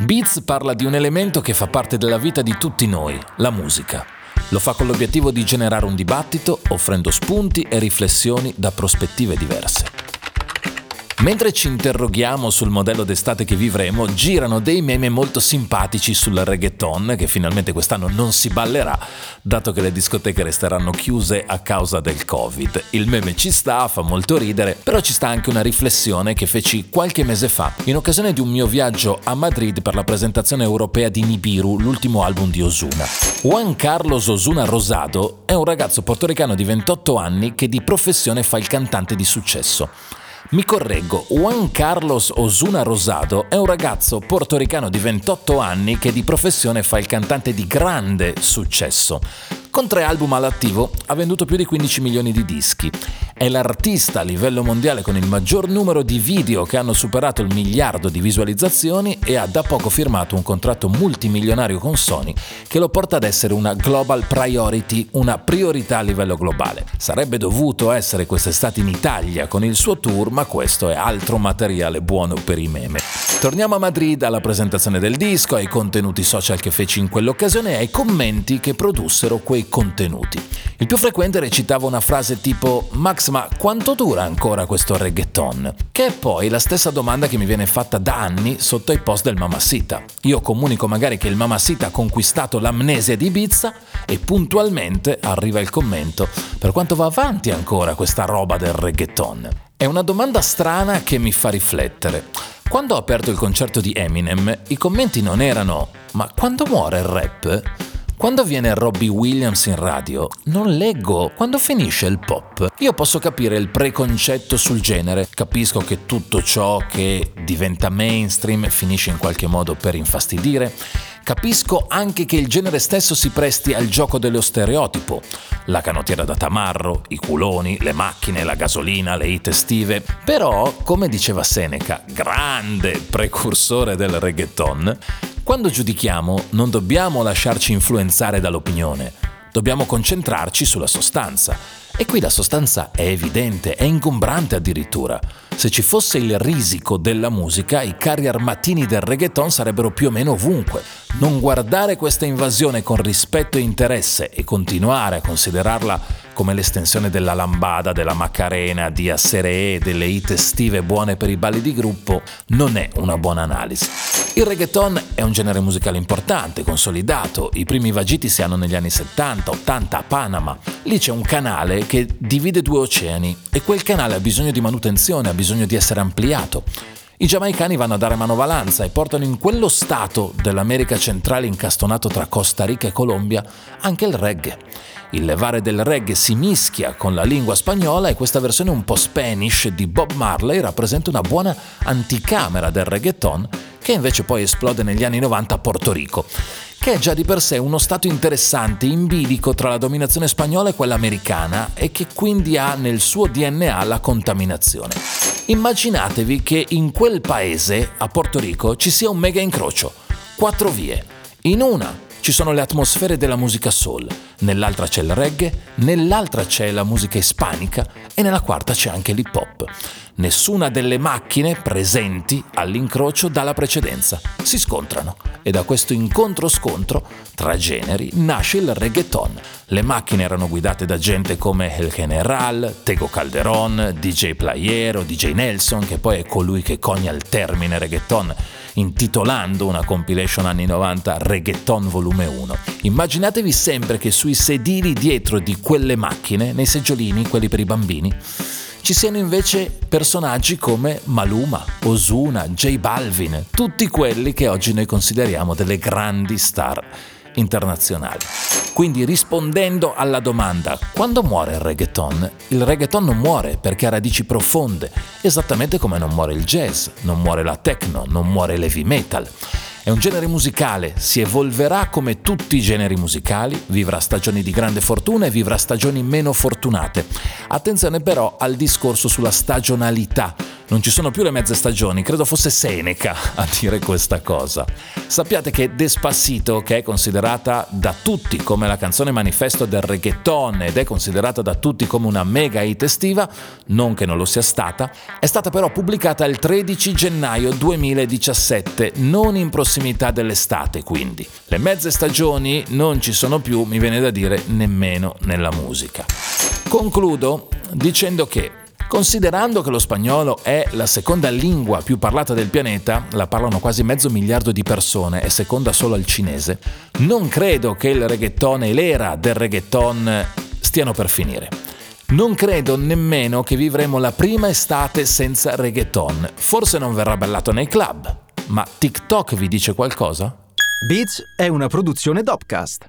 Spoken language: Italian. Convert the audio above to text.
Beats parla di un elemento che fa parte della vita di tutti noi, la musica. Lo fa con l'obiettivo di generare un dibattito, offrendo spunti e riflessioni da prospettive diverse. Mentre ci interroghiamo sul modello d'estate che vivremo, girano dei meme molto simpatici sul reggaeton che finalmente quest'anno non si ballerà, dato che le discoteche resteranno chiuse a causa del Covid. Il meme ci sta, fa molto ridere, però ci sta anche una riflessione che feci qualche mese fa, in occasione di un mio viaggio a Madrid per la presentazione europea di Nibiru, l'ultimo album di Osuna. Juan Carlos Osuna Rosado è un ragazzo portoricano di 28 anni che di professione fa il cantante di successo. Mi correggo, Juan Carlos Osuna Rosado è un ragazzo portoricano di 28 anni che di professione fa il cantante di grande successo. Con tre album all'attivo ha venduto più di 15 milioni di dischi. È l'artista a livello mondiale con il maggior numero di video che hanno superato il miliardo di visualizzazioni e ha da poco firmato un contratto multimilionario con Sony che lo porta ad essere una global priority, una priorità a livello globale. Sarebbe dovuto essere quest'estate in Italia con il suo tour, ma questo è altro materiale buono per i meme. Torniamo a Madrid alla presentazione del disco, ai contenuti social che feci in quell'occasione e ai commenti che produssero quei contenuti. Il più frequente recitava una frase tipo Max ma quanto dura ancora questo reggaeton? Che è poi la stessa domanda che mi viene fatta da anni sotto i post del Mamacita. Io comunico magari che il Mamacita ha conquistato l'amnesia di Ibiza e puntualmente arriva il commento per quanto va avanti ancora questa roba del reggaeton. È una domanda strana che mi fa riflettere. Quando ho aperto il concerto di Eminem, i commenti non erano ma quando muore il rap? Quando viene Robbie Williams in radio, non leggo quando finisce il pop. Io posso capire il preconcetto sul genere, capisco che tutto ciò che diventa mainstream finisce in qualche modo per infastidire, capisco anche che il genere stesso si presti al gioco dello stereotipo. La canottiera da tamarro, i culoni, le macchine, la gasolina, le hit estive. Però, come diceva Seneca, grande precursore del reggaeton, quando giudichiamo non dobbiamo lasciarci influenzare dall'opinione, dobbiamo concentrarci sulla sostanza. E qui la sostanza è evidente, è ingombrante addirittura. Se ci fosse il risico della musica, i carri armatini del reggaeton sarebbero più o meno ovunque. Non guardare questa invasione con rispetto e interesse e continuare a considerarla come l'estensione della lambada, della Macarena, di Asseree, delle hit estive buone per i balli di gruppo, non è una buona analisi. Il reggaeton è un genere musicale importante, consolidato, i primi vagiti si hanno negli anni 70, 80 a Panama. Lì c'è un canale che divide due oceani e quel canale ha bisogno di manutenzione, ha bisogno di essere ampliato. I giamaicani vanno a dare manovalanza e portano in quello stato dell'America centrale incastonato tra Costa Rica e Colombia anche il reggae. Il levare del reggae si mischia con la lingua spagnola e questa versione un po' spanish di Bob Marley rappresenta una buona anticamera del reggaeton che invece poi esplode negli anni 90 a Porto Rico che è già di per sé uno stato interessante in bilico tra la dominazione spagnola e quella americana e che quindi ha nel suo DNA la contaminazione. Immaginatevi che in quel paese, a Porto Rico, ci sia un mega incrocio, quattro vie. In una ci sono le atmosfere della musica soul, nell'altra c'è il reggae, nell'altra c'è la musica ispanica e nella quarta c'è anche l'hip hop. Nessuna delle macchine presenti all'incrocio dà la precedenza. Si scontrano e da questo incontro-scontro tra generi nasce il reggaeton. Le macchine erano guidate da gente come El General, Tego Calderon, DJ Playero, DJ Nelson, che poi è colui che conia il termine reggaeton intitolando una compilation anni 90 Reggaeton Volume 1. Immaginatevi sempre che sui sedili dietro di quelle macchine, nei seggiolini, quelli per i bambini, ci siano invece personaggi come Maluma, Osuna, J Balvin, tutti quelli che oggi noi consideriamo delle grandi star internazionali. Quindi rispondendo alla domanda quando muore il reggaeton, il reggaeton non muore perché ha radici profonde, esattamente come non muore il jazz, non muore la techno, non muore l'heavy metal. È un genere musicale, si evolverà come tutti i generi musicali, vivrà stagioni di grande fortuna e vivrà stagioni meno fortunate. Attenzione però al discorso sulla stagionalità, non ci sono più le mezze stagioni, credo fosse Seneca a dire questa cosa. Sappiate che Despacito, che è considerata da tutti come la canzone manifesto del reggaeton ed è considerata da tutti come una mega hit estiva, non che non lo sia stata, è stata però pubblicata il 13 gennaio 2017, non in prossimità dell'estate quindi. Le mezze stagioni non ci sono più, mi viene da dire, nemmeno nella musica. Concludo dicendo che Considerando che lo spagnolo è la seconda lingua più parlata del pianeta, la parlano quasi mezzo miliardo di persone e seconda solo al cinese, non credo che il reggaeton e l'era del reggaeton stiano per finire. Non credo nemmeno che vivremo la prima estate senza reggaeton. Forse non verrà ballato nei club, ma TikTok vi dice qualcosa? Beats è una produzione Dopcast.